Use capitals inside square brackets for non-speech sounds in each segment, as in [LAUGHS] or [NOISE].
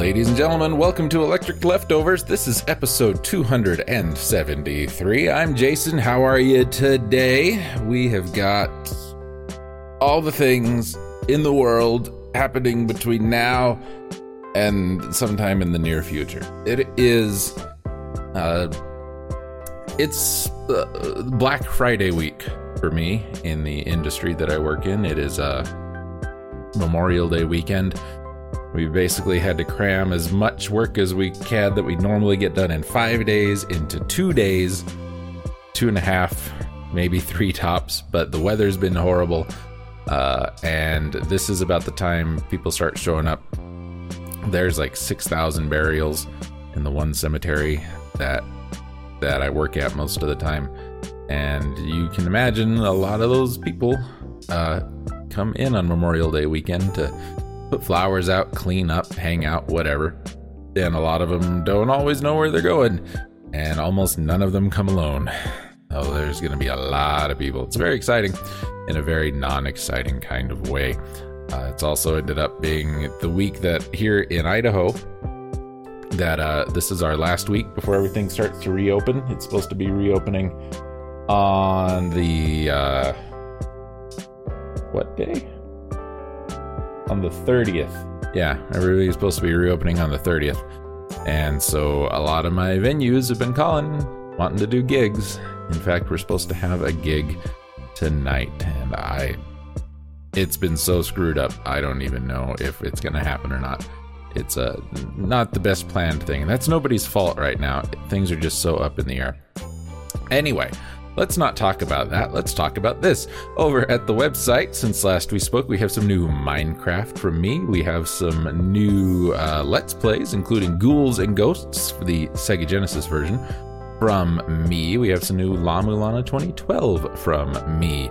Ladies and gentlemen, welcome to Electric Leftovers. This is episode 273. I'm Jason. How are you today? We have got all the things in the world happening between now and sometime in the near future. It is uh it's uh, Black Friday week for me in the industry that I work in. It is uh Memorial Day weekend. We basically had to cram as much work as we can that we normally get done in five days into two days, two and a half, maybe three tops. But the weather's been horrible, uh, and this is about the time people start showing up. There's like six thousand burials in the one cemetery that that I work at most of the time, and you can imagine a lot of those people uh, come in on Memorial Day weekend to put flowers out, clean up, hang out, whatever. And a lot of them don't always know where they're going, and almost none of them come alone. Oh, there's going to be a lot of people. It's very exciting in a very non exciting kind of way. Uh, it's also ended up being the week that here in Idaho, that uh, this is our last week before everything starts to reopen. It's supposed to be reopening on the uh, what day? On the 30th. Yeah, everybody's supposed to be reopening on the 30th. And so a lot of my venues have been calling, wanting to do gigs. In fact, we're supposed to have a gig tonight, and I. It's been so screwed up, I don't even know if it's to happen or not. It's uh, not the best planned thing. That's nobody's fault right now. Things are just so up in the air. Anyway, let's not talk about that. Let's talk about this. Over at the website, since last we spoke, we have some new Minecraft from me. We have some new uh, Let's Plays, including Ghouls and Ghosts for the Sega Genesis version from me. We have some new La Mulana 2012 from me.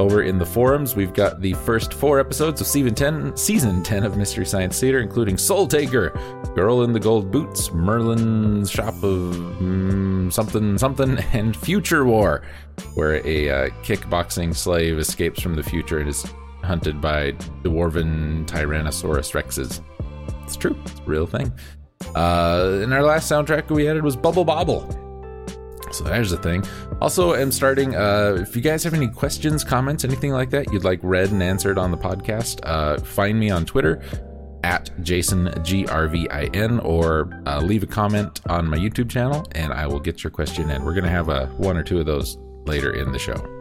Over in the forums, we've got the first four episodes of season 10, season 10 of Mystery Science Theater, including Soul Taker, Girl in the Gold Boots, Merlin's Shop of mm, something something, [LAUGHS] and Future War, where a uh, kickboxing slave escapes from the future and is hunted by dwarven Tyrannosaurus Rexes. It's true, it's a real thing. Uh, and our last soundtrack we added was Bubble Bobble. So there's the thing. Also, I'm starting. Uh, if you guys have any questions, comments, anything like that you'd like read and answered on the podcast, uh, find me on Twitter at Jason G R V I N or uh, leave a comment on my YouTube channel, and I will get your question in. We're gonna have a one or two of those later in the show.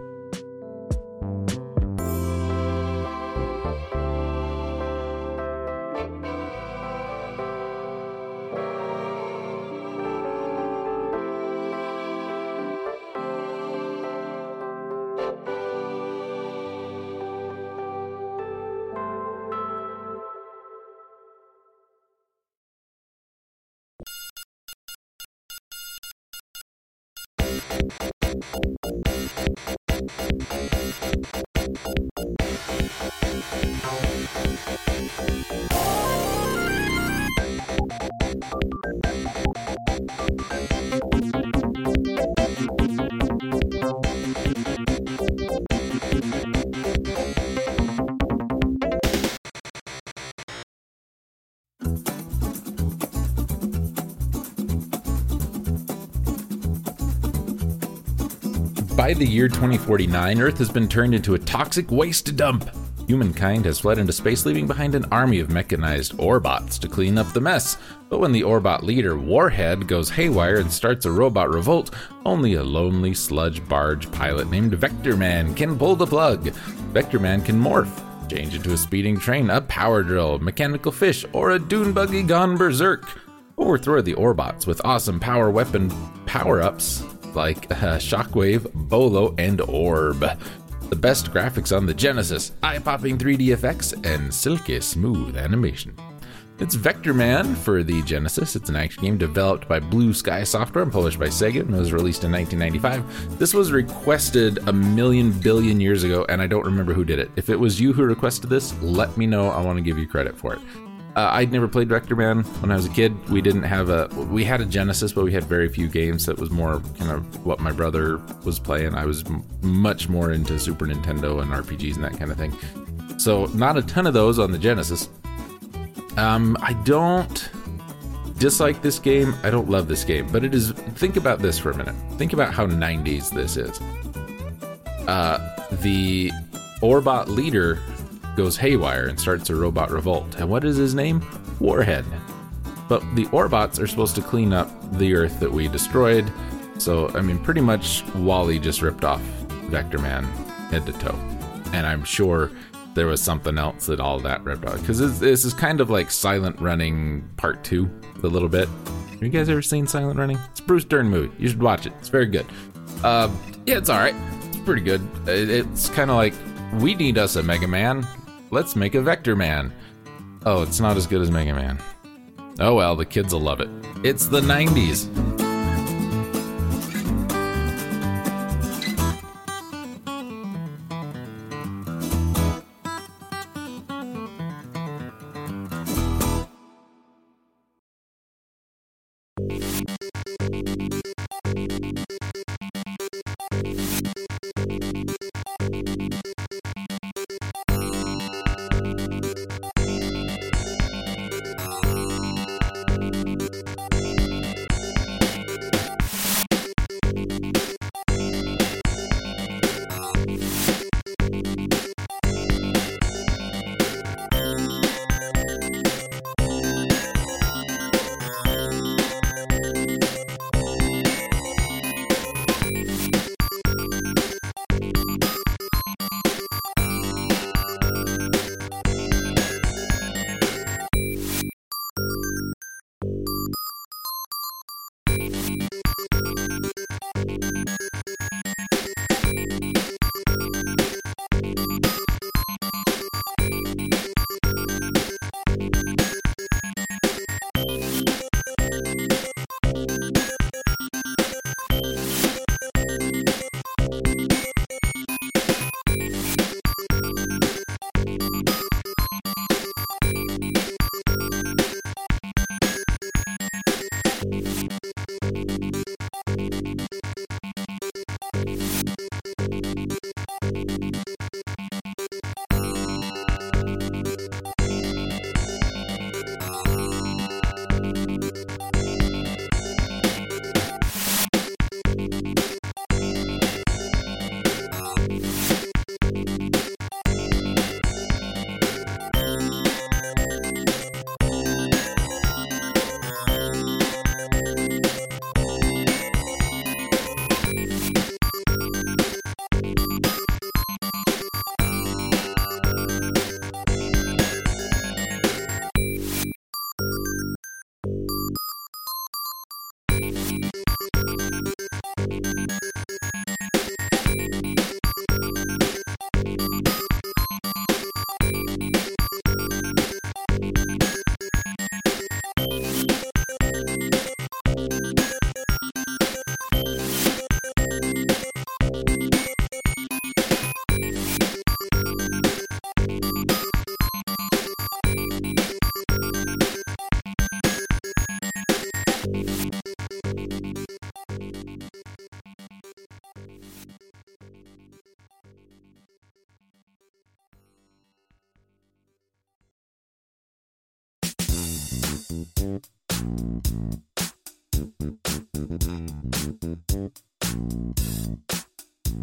The year 2049, Earth has been turned into a toxic waste dump. Humankind has fled into space, leaving behind an army of mechanized Orbots to clean up the mess. But when the Orbot leader, Warhead, goes haywire and starts a robot revolt, only a lonely sludge barge pilot named Vector Man can pull the plug. Vector Man can morph, change into a speeding train, a power drill, mechanical fish, or a dune buggy gone berserk. Overthrow the Orbots with awesome power weapon power ups like uh, Shockwave, Bolo, and Orb. The best graphics on the Genesis, eye popping 3D effects, and silky smooth animation. It's Vector Man for the Genesis. It's an action game developed by Blue Sky Software and published by Sega and was released in 1995. This was requested a million billion years ago, and I don't remember who did it. If it was you who requested this, let me know. I want to give you credit for it. Uh, I'd never played Vector Man when I was a kid. We didn't have a we had a Genesis, but we had very few games. That was more kind of what my brother was playing. I was m- much more into Super Nintendo and RPGs and that kind of thing. So not a ton of those on the Genesis. Um, I don't dislike this game. I don't love this game, but it is. Think about this for a minute. Think about how 90s this is. Uh, the Orbot leader goes haywire and starts a robot revolt. And what is his name? Warhead. But the Orbots are supposed to clean up the Earth that we destroyed. So, I mean, pretty much WALL-E just ripped off Vector Man head to toe. And I'm sure there was something else that all that ripped off. Because this, this is kind of like Silent Running Part 2, a little bit. Have you guys ever seen Silent Running? It's Bruce Dern movie. You should watch it. It's very good. Uh, yeah, it's all right. It's pretty good. It, it's kind of like we need us a Mega Man. Let's make a Vector Man. Oh, it's not as good as Mega Man. Oh well, the kids will love it. It's the 90s.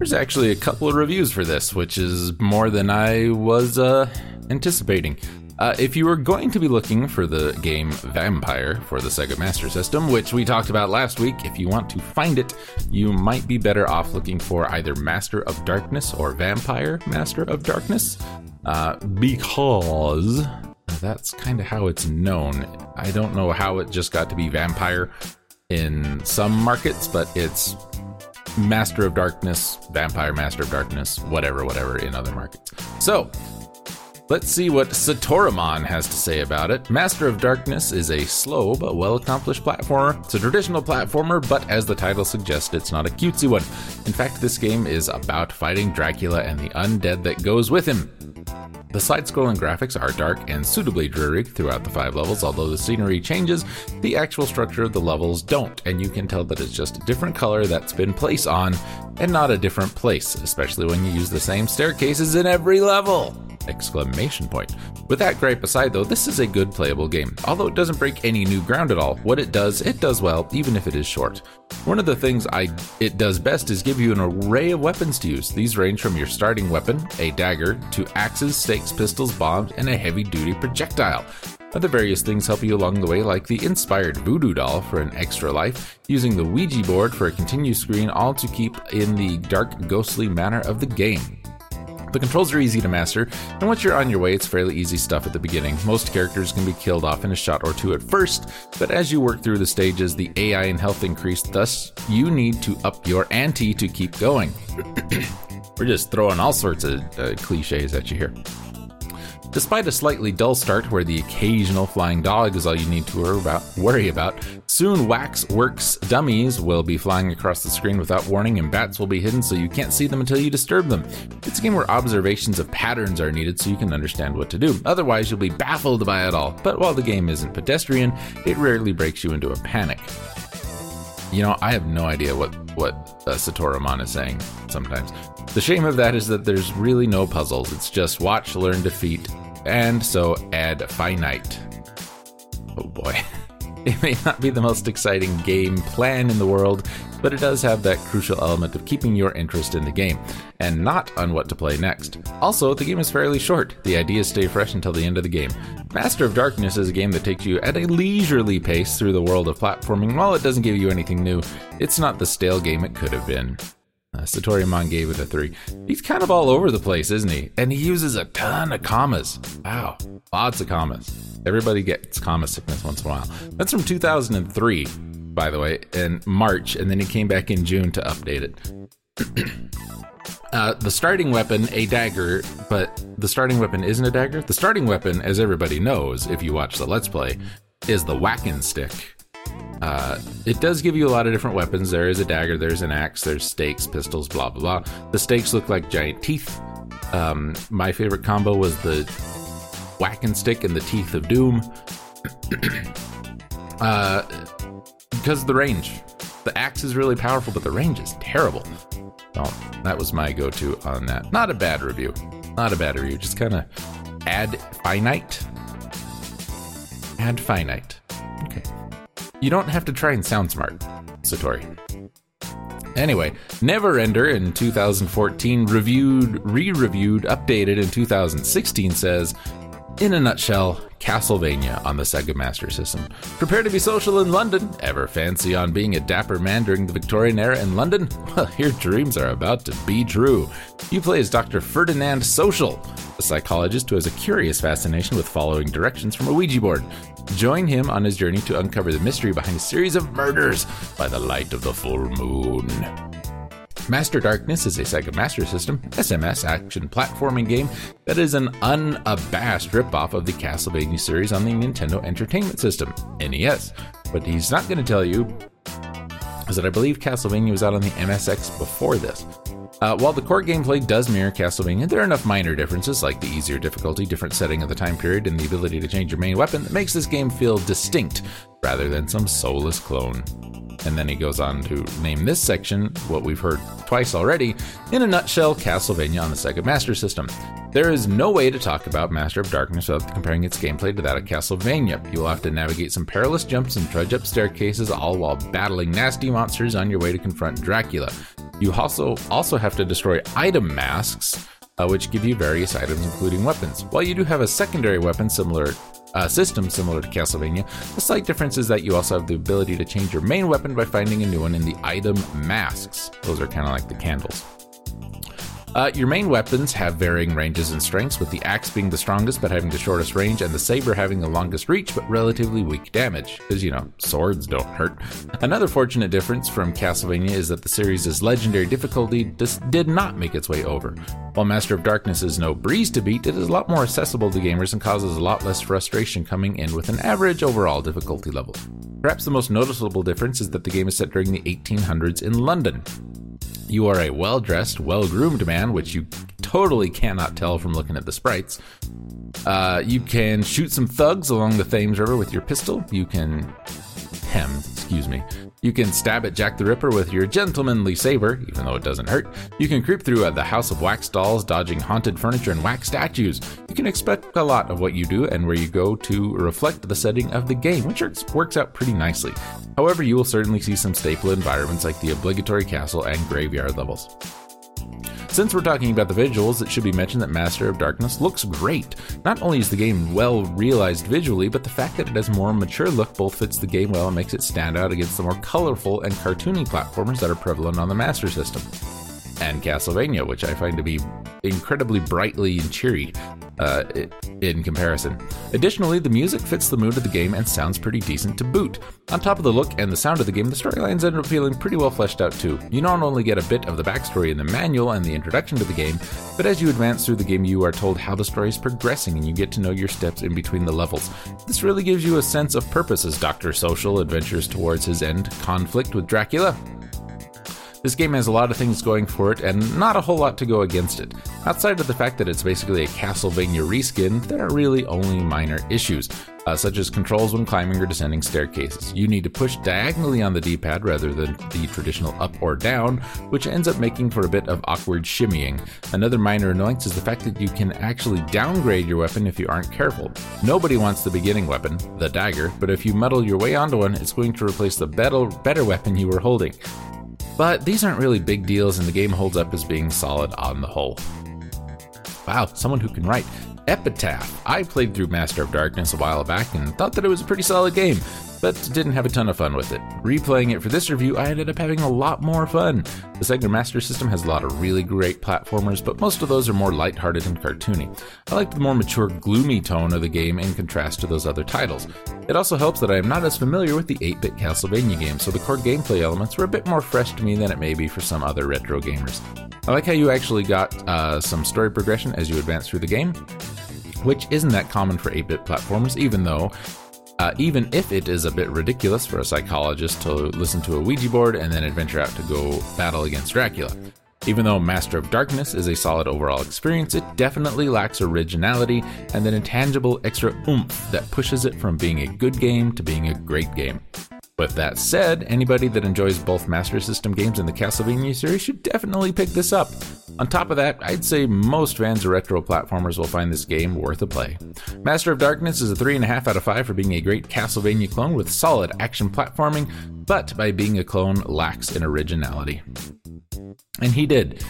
There's actually a couple of reviews for this, which is more than I was uh, anticipating. Uh, if you were going to be looking for the game Vampire for the Sega Master System, which we talked about last week, if you want to find it, you might be better off looking for either Master of Darkness or Vampire Master of Darkness, uh, because that's kind of how it's known. I don't know how it just got to be Vampire in some markets, but it's Master of Darkness, Vampire Master of Darkness, whatever, whatever in other markets. So, let's see what Satoramon has to say about it. Master of Darkness is a slow but well accomplished platformer. It's a traditional platformer, but as the title suggests, it's not a cutesy one. In fact, this game is about fighting Dracula and the undead that goes with him. The side scrolling graphics are dark and suitably dreary throughout the five levels, although the scenery changes, the actual structure of the levels don't, and you can tell that it's just a different color that's been placed on and not a different place, especially when you use the same staircases in every level! Exclamation point. With that gripe aside, though, this is a good playable game. Although it doesn't break any new ground at all, what it does, it does well, even if it is short. One of the things I it does best is give you an array of weapons to use. These range from your starting weapon, a dagger, to axes, stakes, pistols, bombs, and a heavy-duty projectile. Other various things help you along the way, like the inspired voodoo doll for an extra life, using the Ouija board for a continue screen, all to keep in the dark, ghostly manner of the game. The controls are easy to master, and once you're on your way, it's fairly easy stuff at the beginning. Most characters can be killed off in a shot or two at first, but as you work through the stages, the AI and health increase, thus, you need to up your ante to keep going. [CLEARS THROAT] We're just throwing all sorts of uh, cliches at you here. Despite a slightly dull start where the occasional flying dog is all you need to worry about, soon Waxworks dummies will be flying across the screen without warning and bats will be hidden so you can't see them until you disturb them. It's a game where observations of patterns are needed so you can understand what to do. Otherwise, you'll be baffled by it all. But while the game isn't pedestrian, it rarely breaks you into a panic. You know, I have no idea what what uh, Satoru is saying sometimes. The shame of that is that there's really no puzzles. It's just watch, learn, defeat, and so add finite. Oh boy. [LAUGHS] It may not be the most exciting game plan in the world, but it does have that crucial element of keeping your interest in the game, and not on what to play next. Also, the game is fairly short. The ideas stay fresh until the end of the game. Master of Darkness is a game that takes you at a leisurely pace through the world of platforming. While it doesn't give you anything new, it's not the stale game it could have been. Uh, Satori Mon gave it a three. He's kind of all over the place, isn't he? And he uses a ton of commas. Wow, lots of commas. Everybody gets comma sickness once in a while. That's from 2003, by the way, in March, and then he came back in June to update it. [CLEARS THROAT] uh, the starting weapon, a dagger, but the starting weapon isn't a dagger. The starting weapon, as everybody knows if you watch the Let's Play, is the whacking stick uh, it does give you a lot of different weapons. There is a dagger, there's an axe, there's stakes, pistols, blah, blah, blah. The stakes look like giant teeth. Um, my favorite combo was the whack stick and the teeth of doom. [CLEARS THROAT] uh, because of the range. The axe is really powerful, but the range is terrible. So that was my go to on that. Not a bad review. Not a bad review. Just kind of add finite. Add finite. Okay. You don't have to try and sound smart, Satori. Anyway, Neverender in 2014 reviewed, re-reviewed, updated in 2016 says, in a nutshell, Castlevania on the Sega Master System. Prepare to be social in London. Ever fancy on being a dapper man during the Victorian era in London? [LAUGHS] Well, your dreams are about to be true. You play as Dr. Ferdinand Social, a psychologist who has a curious fascination with following directions from a Ouija board. Join him on his journey to uncover the mystery behind a series of murders by the light of the full moon. Master Darkness is a Sega Master System SMS action platforming game that is an unabashed ripoff of the Castlevania series on the Nintendo Entertainment System, NES. But he's not going to tell you is that I believe Castlevania was out on the MSX before this. Uh, while the core gameplay does mirror Castlevania, there are enough minor differences, like the easier difficulty, different setting of the time period, and the ability to change your main weapon, that makes this game feel distinct rather than some soulless clone. And then he goes on to name this section, what we've heard twice already, in a nutshell, Castlevania on the Sega Master System. There is no way to talk about Master of Darkness without comparing its gameplay to that of Castlevania. You will have to navigate some perilous jumps and trudge up staircases, all while battling nasty monsters on your way to confront Dracula. You also also have to destroy item masks, uh, which give you various items, including weapons. While you do have a secondary weapon similar uh, system similar to Castlevania. The slight difference is that you also have the ability to change your main weapon by finding a new one in the item masks. Those are kind of like the candles. Uh, your main weapons have varying ranges and strengths, with the axe being the strongest but having the shortest range, and the saber having the longest reach but relatively weak damage, because, you know, swords don't hurt. [LAUGHS] Another fortunate difference from Castlevania is that the series' legendary difficulty did not make its way over. While Master of Darkness is no breeze to beat, it is a lot more accessible to gamers and causes a lot less frustration coming in with an average overall difficulty level. Perhaps the most noticeable difference is that the game is set during the 1800s in London. You are a well dressed, well groomed man, which you totally cannot tell from looking at the sprites. Uh, you can shoot some thugs along the Thames River with your pistol. You can hem, excuse me. You can stab at Jack the Ripper with your gentlemanly saber, even though it doesn't hurt. You can creep through uh, the House of Wax dolls, dodging haunted furniture and wax statues. You can expect a lot of what you do and where you go to reflect the setting of the game, which works out pretty nicely. However, you will certainly see some staple environments like the obligatory castle and graveyard levels. Since we're talking about the visuals, it should be mentioned that Master of Darkness looks great. Not only is the game well realized visually, but the fact that it has a more mature look both fits the game well and makes it stand out against the more colorful and cartoony platformers that are prevalent on the Master System and Castlevania, which I find to be incredibly brightly and cheery uh, in comparison. Additionally, the music fits the mood of the game and sounds pretty decent to boot. On top of the look and the sound of the game, the storylines end up feeling pretty well fleshed out too. You not only get a bit of the backstory in the manual and the introduction to the game, but as you advance through the game, you are told how the story is progressing and you get to know your steps in between the levels. This really gives you a sense of purpose as Dr. Social adventures towards his end conflict with Dracula. This game has a lot of things going for it, and not a whole lot to go against it. Outside of the fact that it's basically a Castlevania reskin, there are really only minor issues, uh, such as controls when climbing or descending staircases. You need to push diagonally on the D pad rather than the traditional up or down, which ends up making for a bit of awkward shimmying. Another minor annoyance is the fact that you can actually downgrade your weapon if you aren't careful. Nobody wants the beginning weapon, the dagger, but if you muddle your way onto one, it's going to replace the better, better weapon you were holding. But these aren't really big deals, and the game holds up as being solid on the whole. Wow, someone who can write. Epitaph. I played through Master of Darkness a while back and thought that it was a pretty solid game but didn't have a ton of fun with it. Replaying it for this review, I ended up having a lot more fun. The Sega Master System has a lot of really great platformers, but most of those are more lighthearted and cartoony. I like the more mature, gloomy tone of the game in contrast to those other titles. It also helps that I am not as familiar with the 8 bit Castlevania games, so the core gameplay elements were a bit more fresh to me than it may be for some other retro gamers. I like how you actually got uh, some story progression as you advance through the game, which isn't that common for 8 bit platformers, even though uh, even if it is a bit ridiculous for a psychologist to listen to a Ouija board and then adventure out to go battle against Dracula. Even though Master of Darkness is a solid overall experience, it definitely lacks originality and that intangible extra oomph that pushes it from being a good game to being a great game. With that said, anybody that enjoys both Master System games and the Castlevania series should definitely pick this up. On top of that, I'd say most fans of retro platformers will find this game worth a play. Master of Darkness is a 3.5 out of 5 for being a great Castlevania clone with solid action platforming, but by being a clone, lacks in originality. And he did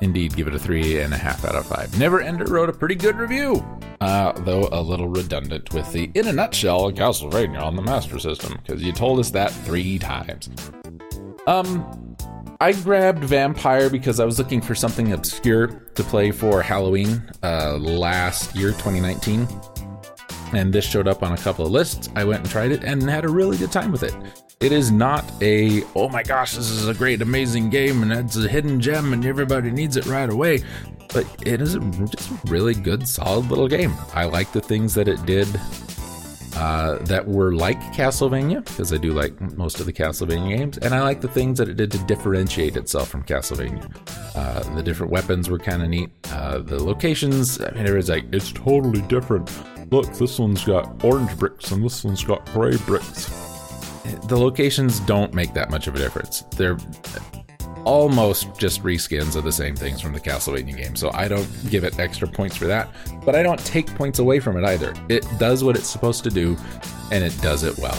indeed give it a three and a half out of five. Never Ender wrote a pretty good review, uh, though a little redundant with the in a nutshell Castlevania on the Master System, because you told us that three times. Um, I grabbed Vampire because I was looking for something obscure to play for Halloween uh, last year, 2019. And this showed up on a couple of lists. I went and tried it and had a really good time with it. It is not a, oh my gosh, this is a great, amazing game and it's a hidden gem and everybody needs it right away. But it is a, just a really good, solid little game. I like the things that it did uh, that were like Castlevania, because I do like most of the Castlevania games, and I like the things that it did to differentiate itself from Castlevania. Uh, the different weapons were kind of neat. Uh, the locations, I mean, it was like, it's totally different. Look, this one's got orange bricks and this one's got gray bricks the locations don't make that much of a difference. They're almost just reskins of the same things from the Castlevania game. So I don't give it extra points for that, but I don't take points away from it either. It does what it's supposed to do, and it does it well.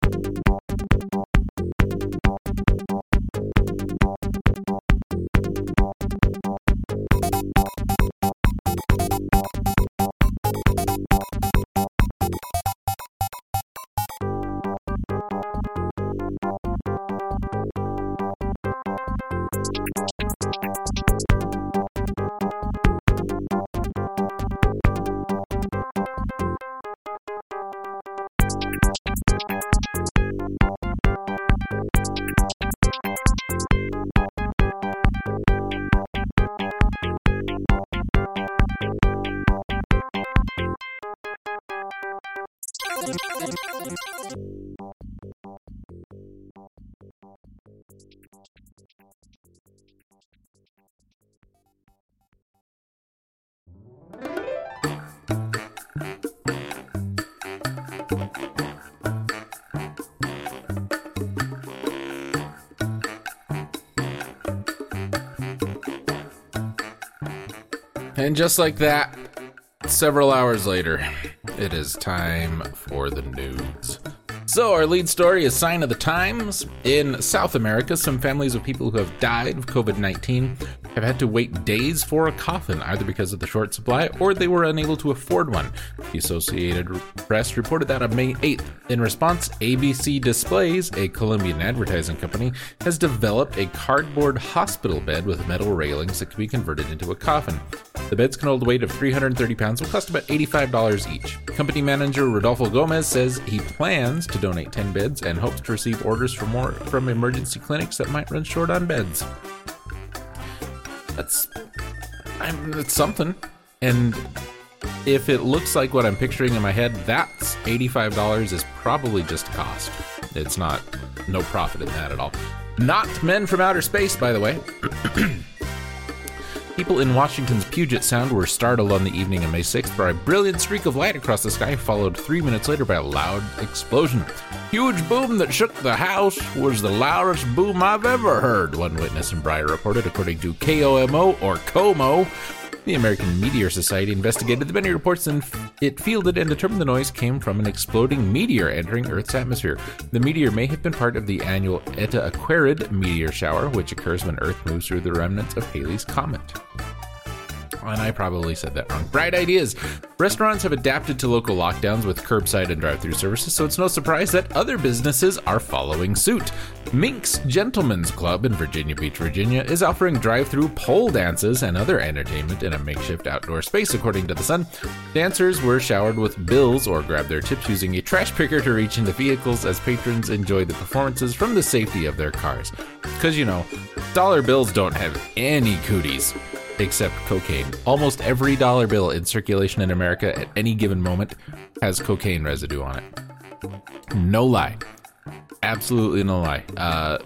And just like that, several hours later, it is time for the news. So, our lead story is Sign of the Times. In South America, some families of people who have died of COVID 19 have had to wait days for a coffin, either because of the short supply or they were unable to afford one. The Associated Press reported that on May 8th. In response, ABC Displays, a Colombian advertising company, has developed a cardboard hospital bed with metal railings that can be converted into a coffin. The beds can hold a weight of 330 pounds, will cost about $85 each. Company manager Rodolfo Gomez says he plans to donate 10 beds and hopes to receive orders for more from emergency clinics that might run short on beds. That's I'm it's something. And if it looks like what I'm picturing in my head, that's $85 is probably just cost. It's not no profit in that at all. Not Men from Outer Space, by the way. [CLEARS THROAT] People in Washington's Puget Sound were startled on the evening of May 6th by a brilliant streak of light across the sky, followed three minutes later by a loud explosion. Huge boom that shook the house was the loudest boom I've ever heard, one witness in Brier reported, according to KOMO or KOMO. The American Meteor Society investigated the many reports and it fielded and determined the noise came from an exploding meteor entering Earth's atmosphere. The meteor may have been part of the annual Eta Aquarid meteor shower, which occurs when Earth moves through the remnants of Halley's Comet and I probably said that wrong. Bright ideas. Restaurants have adapted to local lockdowns with curbside and drive through services, so it's no surprise that other businesses are following suit. Minx Gentlemen's Club in Virginia Beach, Virginia, is offering drive through pole dances and other entertainment in a makeshift outdoor space, according to The Sun. Dancers were showered with bills or grabbed their tips using a trash picker to reach into vehicles as patrons enjoyed the performances from the safety of their cars. Because, you know, dollar bills don't have any cooties except cocaine. Almost every dollar bill in circulation in America at any given moment has cocaine residue on it. No lie. Absolutely no lie. Uh,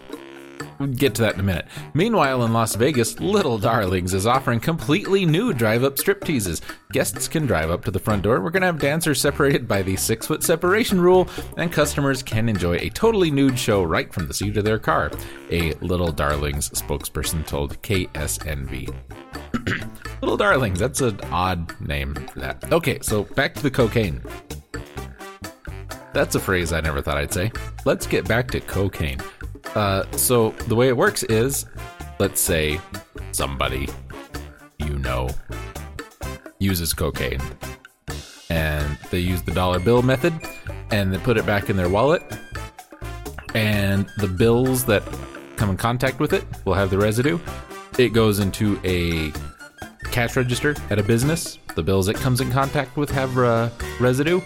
We'll get to that in a minute. Meanwhile, in Las Vegas, Little Darlings is offering completely new drive up strip teases. Guests can drive up to the front door. We're going to have dancers separated by the six foot separation rule, and customers can enjoy a totally nude show right from the seat of their car, a Little Darlings spokesperson told KSNV. [CLEARS THROAT] Little Darlings, that's an odd name for that. Okay, so back to the cocaine. That's a phrase I never thought I'd say. Let's get back to cocaine. Uh, so the way it works is, let's say somebody you know uses cocaine, and they use the dollar bill method, and they put it back in their wallet, and the bills that come in contact with it will have the residue. It goes into a cash register at a business. The bills it comes in contact with have uh, residue,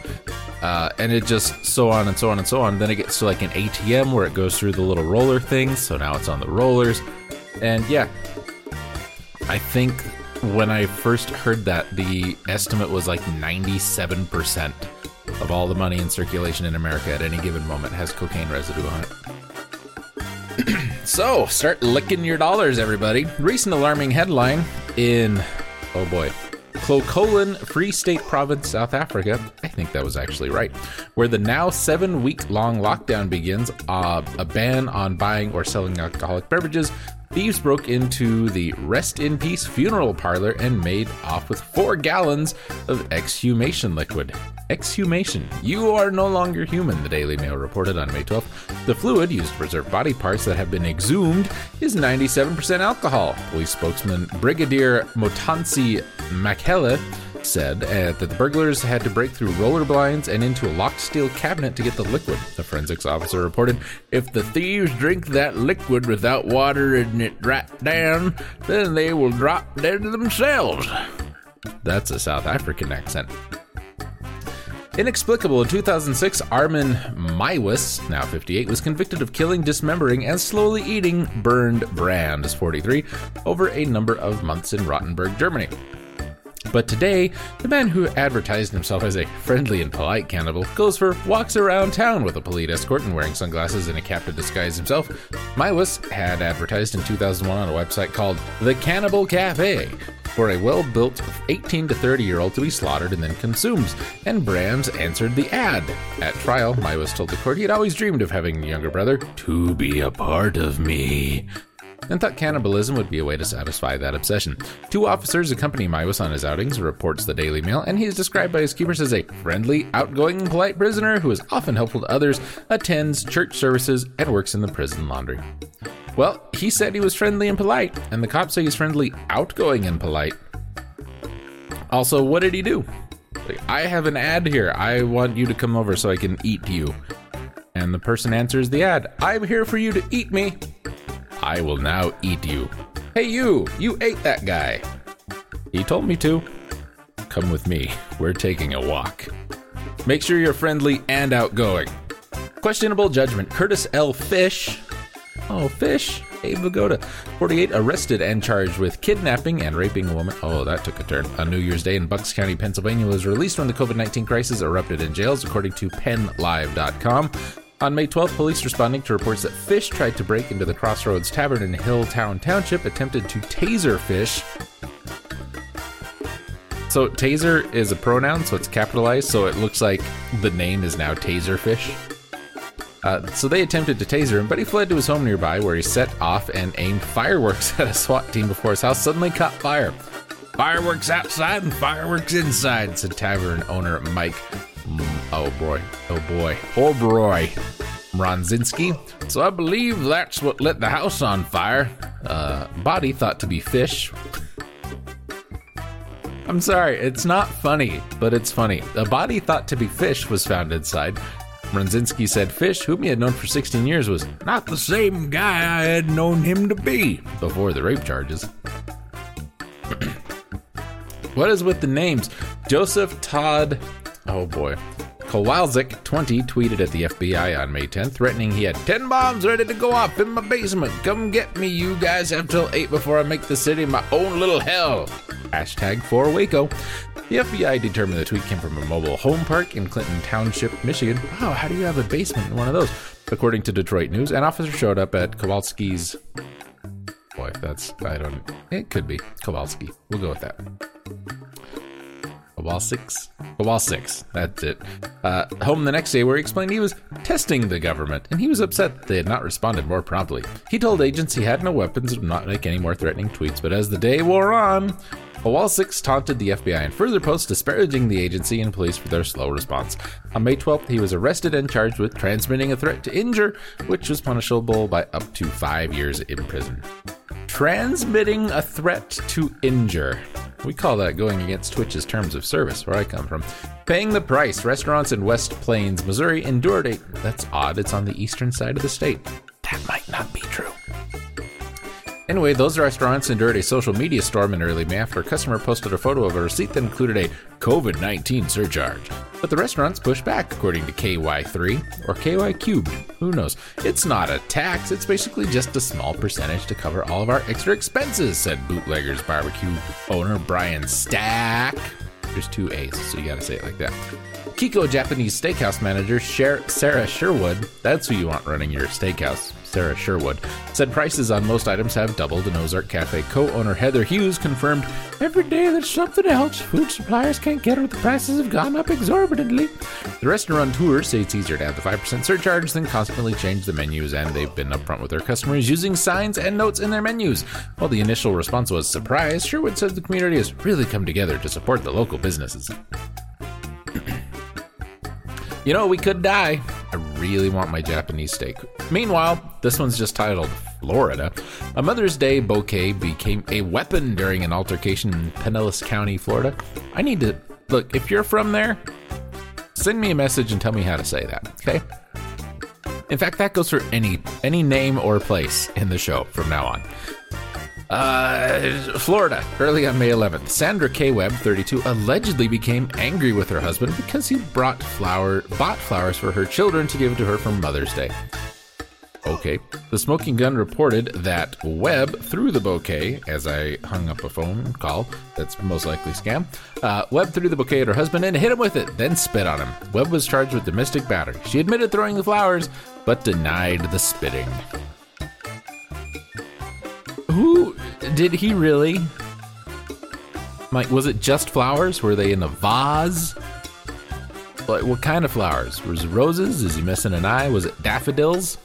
uh, and it just so on and so on and so on. Then it gets to like an ATM where it goes through the little roller things. So now it's on the rollers. And yeah, I think when I first heard that, the estimate was like 97% of all the money in circulation in America at any given moment has cocaine residue on it. So start licking your dollars, everybody. Recent alarming headline in, oh boy, Clocolan Free State Province, South Africa, I think that was actually right, where the now seven week long lockdown begins, uh, a ban on buying or selling alcoholic beverages. Thieves broke into the Rest in Peace funeral parlor and made off with four gallons of exhumation liquid. Exhumation. You are no longer human, the Daily Mail reported on May 12th. The fluid used to preserve body parts that have been exhumed is 97% alcohol. Police spokesman Brigadier Motantsi Makhele said uh, that the burglars had to break through roller blinds and into a locked steel cabinet to get the liquid. The forensics officer reported if the thieves drink that liquid without watering it right down, then they will drop dead themselves. That's a South African accent. Inexplicable, in 2006, Armin Meiwes, now 58, was convicted of killing, dismembering, and slowly eating Bernd Brands, 43, over a number of months in Rotenburg, Germany. But today, the man who advertised himself as a friendly and polite cannibal goes for walks around town with a polite escort and wearing sunglasses and a cap to disguise himself. Meiwes had advertised in 2001 on a website called The Cannibal Cafe for a well built 18 to 30 year old to be slaughtered and then consumed, and Brands answered the ad. At trial, Meiwes told the court he had always dreamed of having a younger brother to be a part of me. And thought cannibalism would be a way to satisfy that obsession. Two officers accompany Meiwes on his outings, reports the Daily Mail, and he is described by his keepers as a friendly, outgoing, polite prisoner who is often helpful to others, attends church services, and works in the prison laundry. Well, he said he was friendly and polite, and the cops say he's friendly, outgoing, and polite. Also, what did he do? I have an ad here. I want you to come over so I can eat you. And the person answers the ad I'm here for you to eat me. I will now eat you. Hey, you! You ate that guy. He told me to. Come with me. We're taking a walk. Make sure you're friendly and outgoing. Questionable judgment. Curtis L. Fish. Oh, Fish. Abe Vigoda. 48, arrested and charged with kidnapping and raping a woman. Oh, that took a turn. On New Year's Day in Bucks County, Pennsylvania, was released when the COVID 19 crisis erupted in jails, according to PennLive.com. On May 12th, police responding to reports that Fish tried to break into the Crossroads Tavern in Hilltown Township attempted to taser Fish. So, taser is a pronoun, so it's capitalized, so it looks like the name is now Taserfish. Uh, so they attempted to taser him, but he fled to his home nearby where he set off and aimed fireworks [LAUGHS] at a SWAT team before his house suddenly caught fire. Fireworks outside and fireworks inside, said tavern owner Mike. Oh boy, oh boy, oh boy. Ronzinski. So I believe that's what lit the house on fire. Uh, body thought to be fish. I'm sorry, it's not funny, but it's funny. A body thought to be fish was found inside. Mronzinski said Fish, whom he had known for 16 years, was not the same guy I had known him to be before the rape charges. [CLEARS THROAT] what is with the names? Joseph Todd, oh boy, Kowalczyk, 20, tweeted at the FBI on May 10th, threatening he had 10 bombs ready to go off in my basement. Come get me, you guys have till 8 before I make the city my own little hell. Hashtag for Waco. The FBI determined the tweet came from a mobile home park in Clinton Township, Michigan. Wow, how do you have a basement in one of those? According to Detroit News, an officer showed up at Kowalski's. Boy, that's. I don't. It could be Kowalski. We'll go with that. Kowalsix? Kowalsix. That's it. Uh, home the next day, where he explained he was testing the government, and he was upset they had not responded more promptly. He told agents he had no weapons and would not make any more threatening tweets, but as the day wore on, Kowalczyk taunted the FBI in further posts disparaging the agency and police for their slow response. On May 12th, he was arrested and charged with transmitting a threat to injure, which was punishable by up to five years in prison. Transmitting a threat to injure. We call that going against Twitch's terms of service, where I come from. Paying the price. Restaurants in West Plains, Missouri endured a. That's odd, it's on the eastern side of the state. That might not be true. Anyway, those restaurants endured a social media storm in early May after a customer posted a photo of a receipt that included a COVID 19 surcharge. But the restaurants pushed back, according to KY3 or KY Cubed. Who knows? It's not a tax, it's basically just a small percentage to cover all of our extra expenses, said Bootleggers Barbecue owner Brian Stack. There's two A's, so you gotta say it like that. Kiko Japanese Steakhouse manager Sarah Sherwood, that's who you want running your steakhouse. Sarah Sherwood, said prices on most items have doubled, and Ozark Cafe co owner Heather Hughes confirmed every day there's something else. Food suppliers can't get it, the prices have gone up exorbitantly. The restaurant restaurateur say it's easier to add the 5% surcharge than constantly change the menus, and they've been upfront with their customers using signs and notes in their menus. While the initial response was surprise, Sherwood says the community has really come together to support the local businesses. [COUGHS] You know, we could die. Really want my Japanese steak. Meanwhile, this one's just titled Florida. A Mother's Day bouquet became a weapon during an altercation in Pinellas County, Florida. I need to look, if you're from there, send me a message and tell me how to say that, okay? In fact, that goes for any any name or place in the show from now on. Uh, Florida, early on May 11th, Sandra K. Webb, 32, allegedly became angry with her husband because he brought flower, bought flowers for her children to give to her for Mother's Day. Okay. The Smoking Gun reported that Webb threw the bouquet as I hung up a phone call. That's most likely scam. Uh, Webb threw the bouquet at her husband and hit him with it, then spit on him. Webb was charged with domestic battery. She admitted throwing the flowers, but denied the spitting. Who did he really? Like, was it just flowers? Were they in a vase? Like, what kind of flowers? Was it roses? Is he missing an eye? Was it daffodils?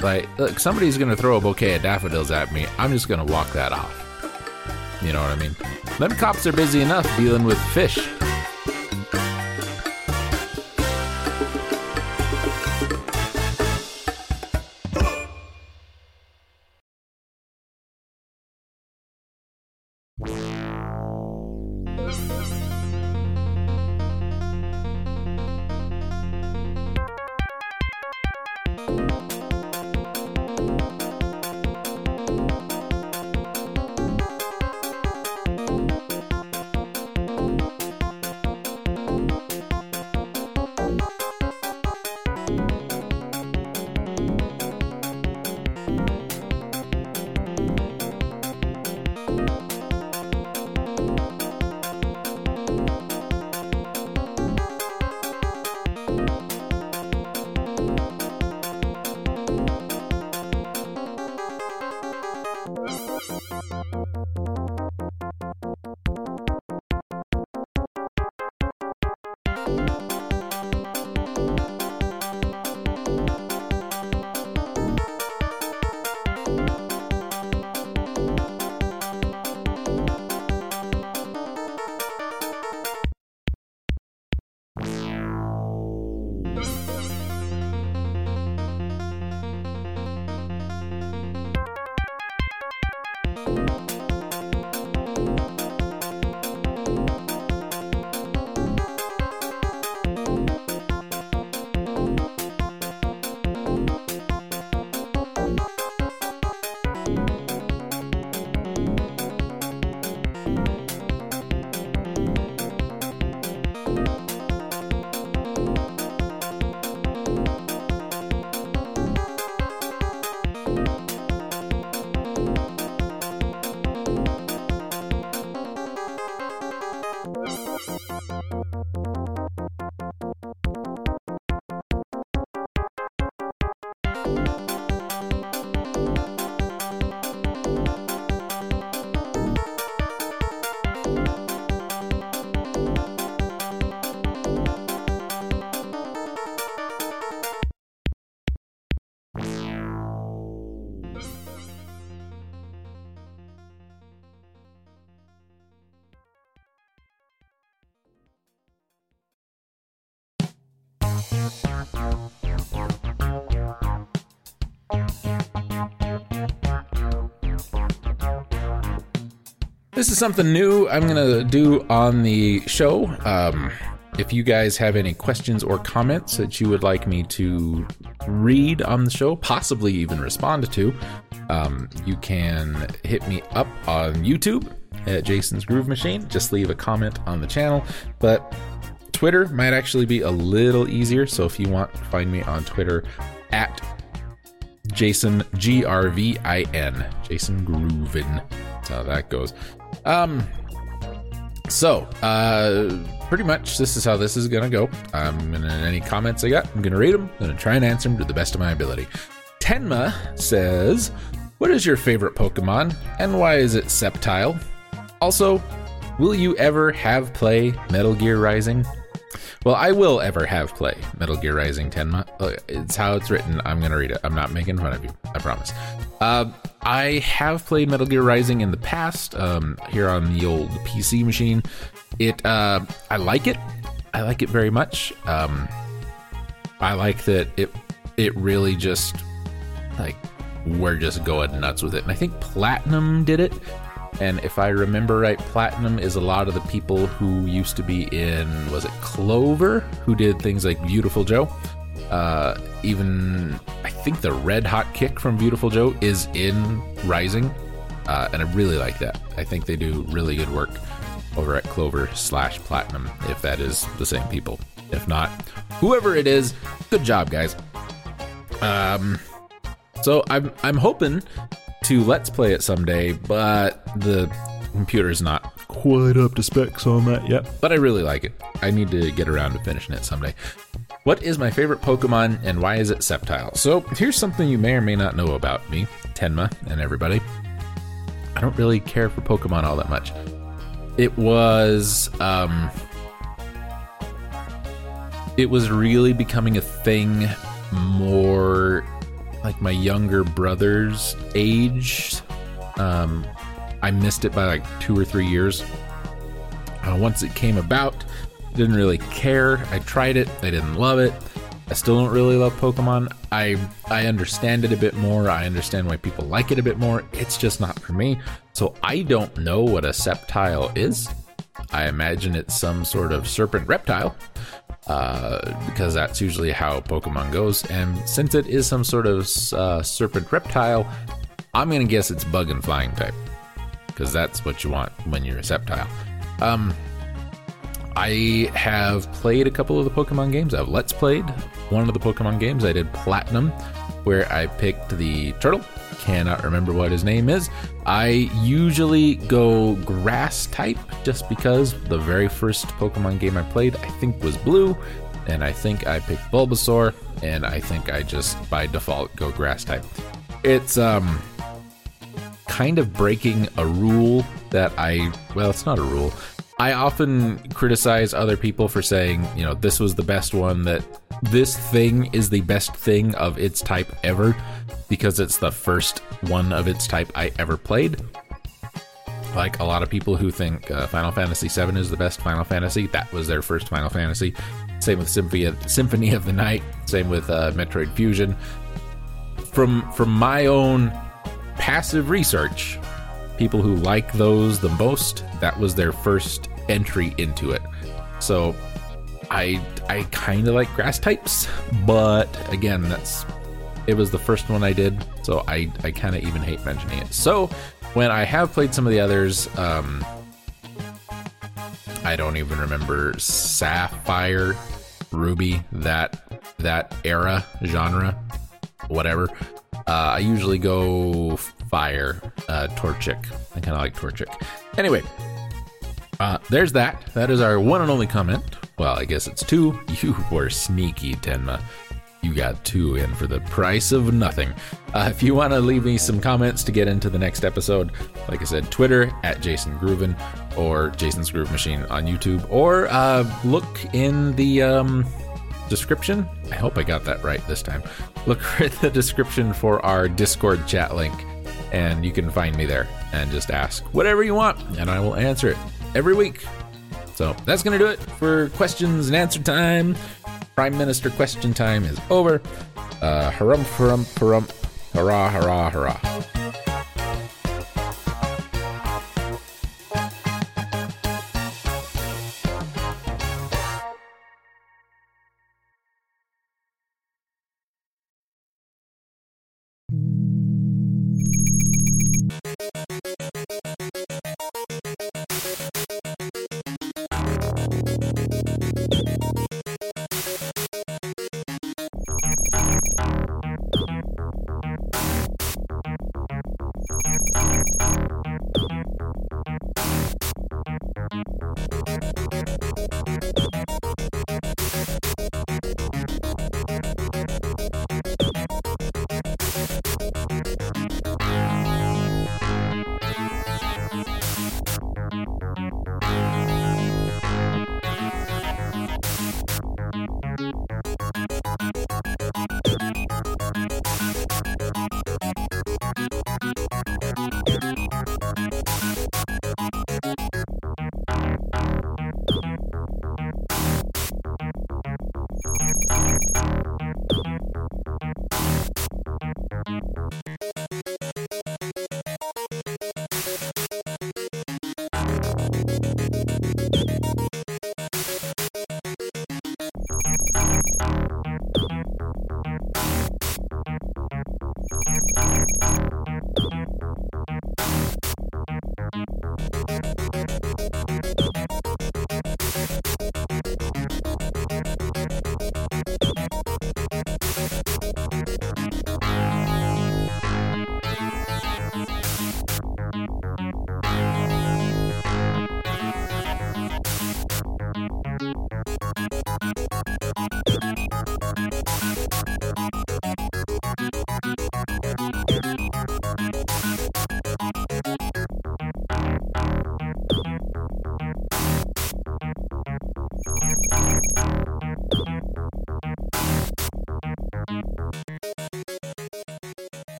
Like, look, somebody's gonna throw a bouquet of daffodils at me. I'm just gonna walk that off. You know what I mean? Them cops are busy enough dealing with fish. This is something new I'm going to do on the show. Um, if you guys have any questions or comments that you would like me to read on the show, possibly even respond to, um, you can hit me up on YouTube at Jason's Groove Machine. Just leave a comment on the channel. But Twitter might actually be a little easier. So if you want, find me on Twitter at Jason G R V I N. Jason Groovin. That's how that goes. Um, so, uh, pretty much this is how this is gonna go. I'm gonna any comments I got, I'm gonna read them. I'm gonna try and answer them to the best of my ability. Tenma says, "What is your favorite Pokemon, and why is it Sceptile? Also, will you ever have play Metal Gear Rising?" Well, I will ever have play Metal Gear Rising Tenma. Uh, it's how it's written. I'm gonna read it. I'm not making fun of you. I promise. Uh, I have played Metal Gear Rising in the past um, here on the old PC machine. It, uh, I like it. I like it very much. Um, I like that it it really just like we're just going nuts with it. And I think Platinum did it. And if I remember right, Platinum is a lot of the people who used to be in was it Clover, who did things like Viewtiful Joe. Uh, even I think the red hot kick from Viewtiful Joe is in Rising, uh, and I really like that. I think they do really good work over at Clover slash Platinum, if that is the same people. If not, whoever it is, good job, guys. Um, so I'm I'm hoping to let's play it someday, but the computer's not quite up to specs on that yet. But I really like it. I need to get around to finishing it someday. What is my favorite Pokemon and why is it Sceptile? So, here's something you may or may not know about me, Tenma, and everybody. I don't really care for Pokemon all that much. It was, um, it was really becoming a thing more like my younger brother's age. Um, I missed it by like two or three years. Uh, once it came about, didn't really care. I tried it, I didn't love it. I still don't really love Pokemon. I I understand it a bit more. I understand why people like it a bit more. It's just not for me. So I don't know what a Sceptile is. I imagine it's some sort of serpent reptile, uh, because that's usually how Pokemon goes. And since it is some sort of uh, serpent reptile, I'm gonna guess it's bug and flying type, because that's what you want when you're a Sceptile. Um, I have played a couple of the Pokemon games. I've Let's Played one of the Pokemon games. I did Platinum, where I picked the turtle. Cannot remember what his name is. I usually go grass type just because the very first Pokemon game I played, I think, was blue. And I think I picked Bulbasaur, and I think I just by default go grass type. It's um kind of breaking a rule that I well, it's not a rule. I often criticize other people for saying, you know, this was the best one, that this thing is the best thing of its type ever because it's the first one of its type I ever played. Like a lot of people who think uh, Final Fantasy VII is the best Final Fantasy, that was their first Final Fantasy. Same with Symphony of, the Night. Same with uh, Metroid Fusion. From from my own passive research, people who like those the most, that was their first entry into it. So I I kind of like grass types, but again, that's it was the first one I did, so I I kind of even hate mentioning it. So when I have played some of the others, um, I don't even remember Sapphire, Ruby, that that era genre, whatever. Uh, I usually go fire, uh, Torchic. I kind of like Torchic. Anyway, uh, there's that. That is our one and only comment. Well, I guess it's two. [LAUGHS] You were sneaky, Tenma. You got two in for the price of nothing. Uh, if you want to leave me some comments to get into the next episode, like I said, Twitter at Jason Grooven or Jason's Groove Machine on YouTube, or uh, look in the um, description. I hope I got that right this time. Look [LAUGHS] at the description for our Discord chat link, and you can find me there and just ask whatever you want, and I will answer it every week. So that's going to do it for questions and answer time. Prime Minister question time is over. Uh, harumph, harumph, harumph. Hurrah, hurrah, hurrah.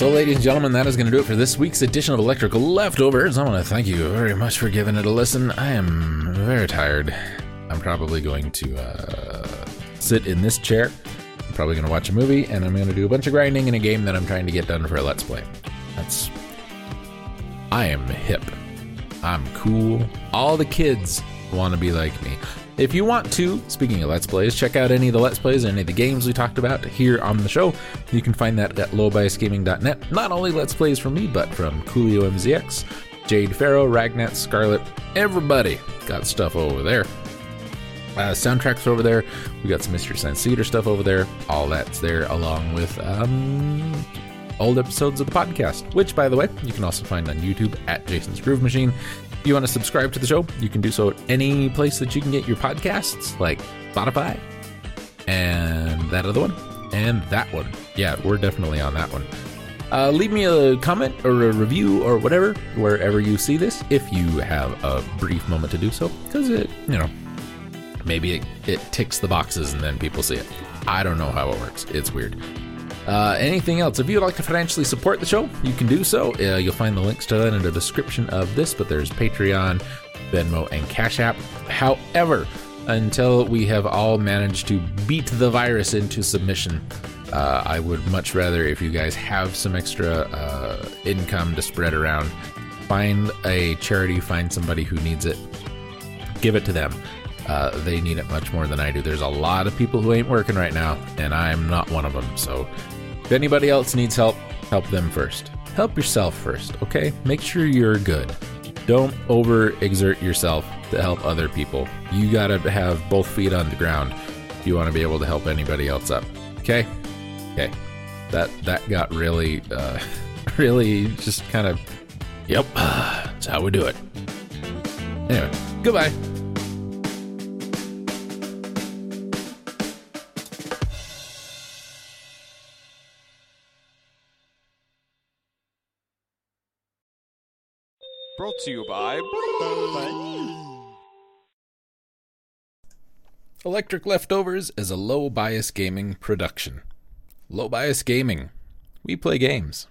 So, ladies and gentlemen, that is going to do it for this week's edition of Electrical Leftovers. I want to thank you very much for giving it a listen. I am very tired. I'm probably going to uh, sit in this chair. I'm probably going to watch a movie, and I'm going to do a bunch of grinding in a game that I'm trying to get done for a Let's Play. That's. I am hip. I'm cool. All the kids want to be like me. If you want to, speaking of Let's Plays, check out any of the Let's Plays, any of the games we talked about here on the show. You can find that at lowbiasgaming.net. Not only Let's Plays from me, but from Coolio MZX, Jade Farrow, Ragnet, Scarlet, everybody got stuff over there. Uh, soundtracks over there. We got some Mystery Science Theater stuff over there. All that's there, along with um, old episodes of the podcast, which, by the way, you can also find on YouTube at Jason's Groove Machine. You want to subscribe to the show, you can do so at any place that you can get your podcasts, like Spotify and that other one and that one. Yeah, we're definitely on that one. Uh, leave me a comment or a review or whatever wherever you see this if you have a brief moment to do so because it, you know, maybe it, it ticks the boxes and then people see it. I don't know how it works. It's weird. Uh, anything else? If you'd like to financially support the show, you can do so. Uh, you'll find the links to that in the description of this, but there's Patreon, Venmo, and Cash App. However, until we have all managed to beat the virus into submission, uh, I would much rather if you guys have some extra uh, income to spread around, find a charity, find somebody who needs it, give it to them. Uh, they need it much more than I do. There's a lot of people who ain't working right now, and I'm not one of them. So if anybody else needs help, help them first. Help yourself first, okay? Make sure you're good. Don't overexert yourself to help other people. You gotta have both feet on the ground if you want to be able to help anybody else up. Okay? Okay. That that got really, uh, [LAUGHS] really just kind of. Yep, [SIGHS] that's how we do it. Anyway, goodbye. To you by. Electric Leftovers is a low bias gaming production. Low bias gaming. We play games.